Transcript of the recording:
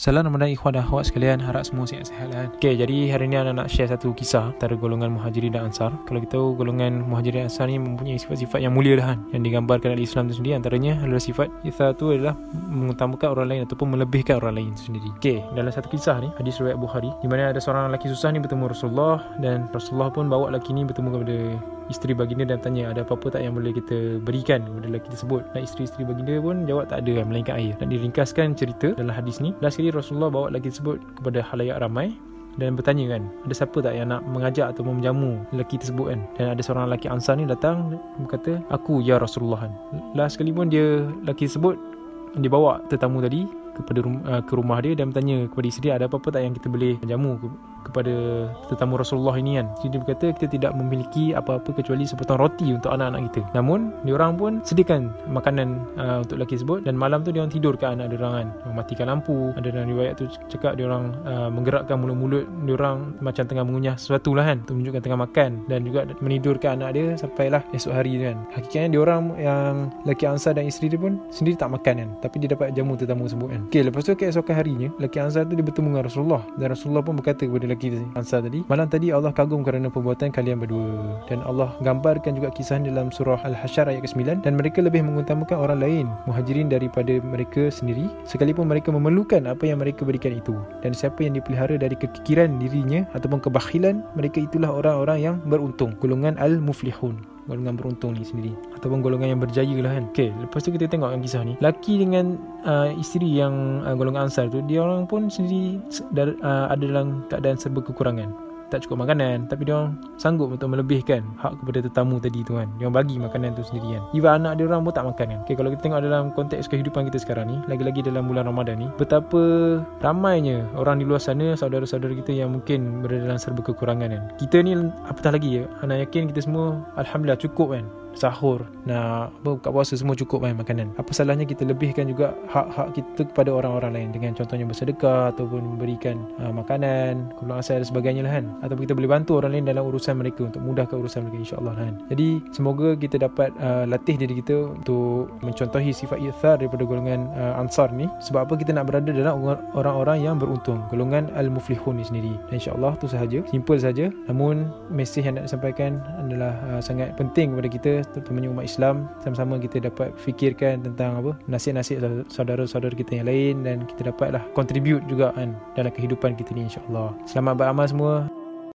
Salam Ramadan ikhwan dan akhwat sekalian Harap semua sihat-sihat kan? Okay jadi hari ni anak nak share satu kisah Antara golongan muhajirin dan ansar. Kalau kita tahu golongan muhajirin dan ansar ni Mempunyai sifat-sifat yang mulia dah kan? Yang digambarkan dalam Islam tu sendiri Antaranya adalah sifat Kisah tu adalah Mengutamakan orang lain Ataupun melebihkan orang lain sendiri. Okay dalam satu kisah ni Hadis riwayat Bukhari di mana ada seorang lelaki susah ni bertemu Rasulullah Dan Rasulullah pun bawa lelaki ni bertemu kepada isteri baginda dan tanya ada apa-apa tak yang boleh kita berikan kepada lelaki tersebut? Dan isteri-isteri baginda pun jawab tak ada melainkan air. Dan diringkaskan cerita dalam hadis ni. Last Rasulullah bawa lelaki tersebut kepada halayak ramai dan bertanya kan ada siapa tak yang nak mengajak atau menjamu lelaki tersebut kan? Dan ada seorang lelaki ansar ni datang berkata aku ya Rasulullah. Kan last sekali pun dia lelaki tersebut dia bawa tetamu tadi kepada rum, uh, ke rumah dia dan bertanya kepada isteri ada apa-apa tak yang kita boleh jamu kepada tetamu Rasulullah ini kan. Jadi dia berkata kita tidak memiliki apa-apa kecuali sepotong roti untuk anak-anak kita. Namun diorang pun sediakan makanan uh, untuk lelaki tersebut dan malam tu diorang tidur ke anak diorang kan. Mematikan lampu. Ada dalam riwayat tu cakap diorang uh, menggerakkan mulut-mulut diorang macam tengah mengunyah sesuatu lah kan. Untuk menunjukkan tengah makan dan juga menidurkan anak dia sampailah esok hari kan. Hakikatnya diorang yang lelaki Ansar dan isteri dia pun sendiri tak makan kan. Tapi dia dapat jamu tetamu tersebut kan. Okay, lepas tu keesokan harinya lelaki Ansar tu dia bertemu dengan Rasulullah dan Rasulullah pun berkata kepada lelaki Ansar tadi. Malam tadi Allah kagum kerana perbuatan kalian berdua. Dan Allah gambarkan juga kisah dalam surah Al-Hashar ayat ke-9 Dan mereka lebih mengutamakan orang lain Muhajirin daripada mereka sendiri Sekalipun mereka memerlukan apa yang mereka berikan itu. Dan siapa yang dipelihara dari kekikiran dirinya Ataupun kebakhilan Mereka itulah orang-orang yang beruntung. Golongan Al-Muflihun golongan beruntung ni sendiri. Ataupun golongan yang berjaya lah kan. Okay, lepas tu kita tengok yang kisah ni. Laki dengan uh, isteri yang uh, golongan ansar tu dia orang pun sendiri uh, ada dalam keadaan serba kekurangan tak cukup makanan. Tapi dia orang sanggup untuk melebihkan hak kepada tetamu tadi tu kan. Dia orang bagi makanan tu sendiri kan. Even anak dia orang pun tak makan kan. Okay, kalau kita tengok dalam konteks kehidupan kita sekarang ni lagi-lagi dalam bulan Ramadan ni betapa ramainya orang di luar sana saudara-saudara kita yang mungkin berada dalam serba kekurangan kan. Kita ni apatah lagi ya. Anak yakin kita semua Alhamdulillah cukup kan sahur nak buka puasa semua cukup kan makanan. Apa salahnya kita lebihkan juga hak-hak kita kepada orang-orang lain? Dengan contohnya bersedekah ataupun memberikan uh, makanan kulung asal dan sebagainya lah kan? Ataupun kita boleh bantu orang lain dalam urusan mereka untuk mudahkan urusan mereka insyaAllah kan? Jadi semoga kita dapat uh, latih diri kita untuk mencontohi sifat ithar daripada golongan uh, ansar ni. Sebab apa kita nak berada dalam orang-orang yang beruntung? Golongan al-muflihun ni sendiri. Dan insyaAllah tu sahaja. Simple saja. Namun mesej yang nak disampaikan adalah uh, sangat penting kepada kita terutamanya umat Islam sama-sama kita dapat fikirkan tentang apa nasihat-nasihat saudara-saudara kita yang lain dan kita dapatlah contribute juga kan dalam kehidupan kita ni insya-Allah. Selamat beramal semua.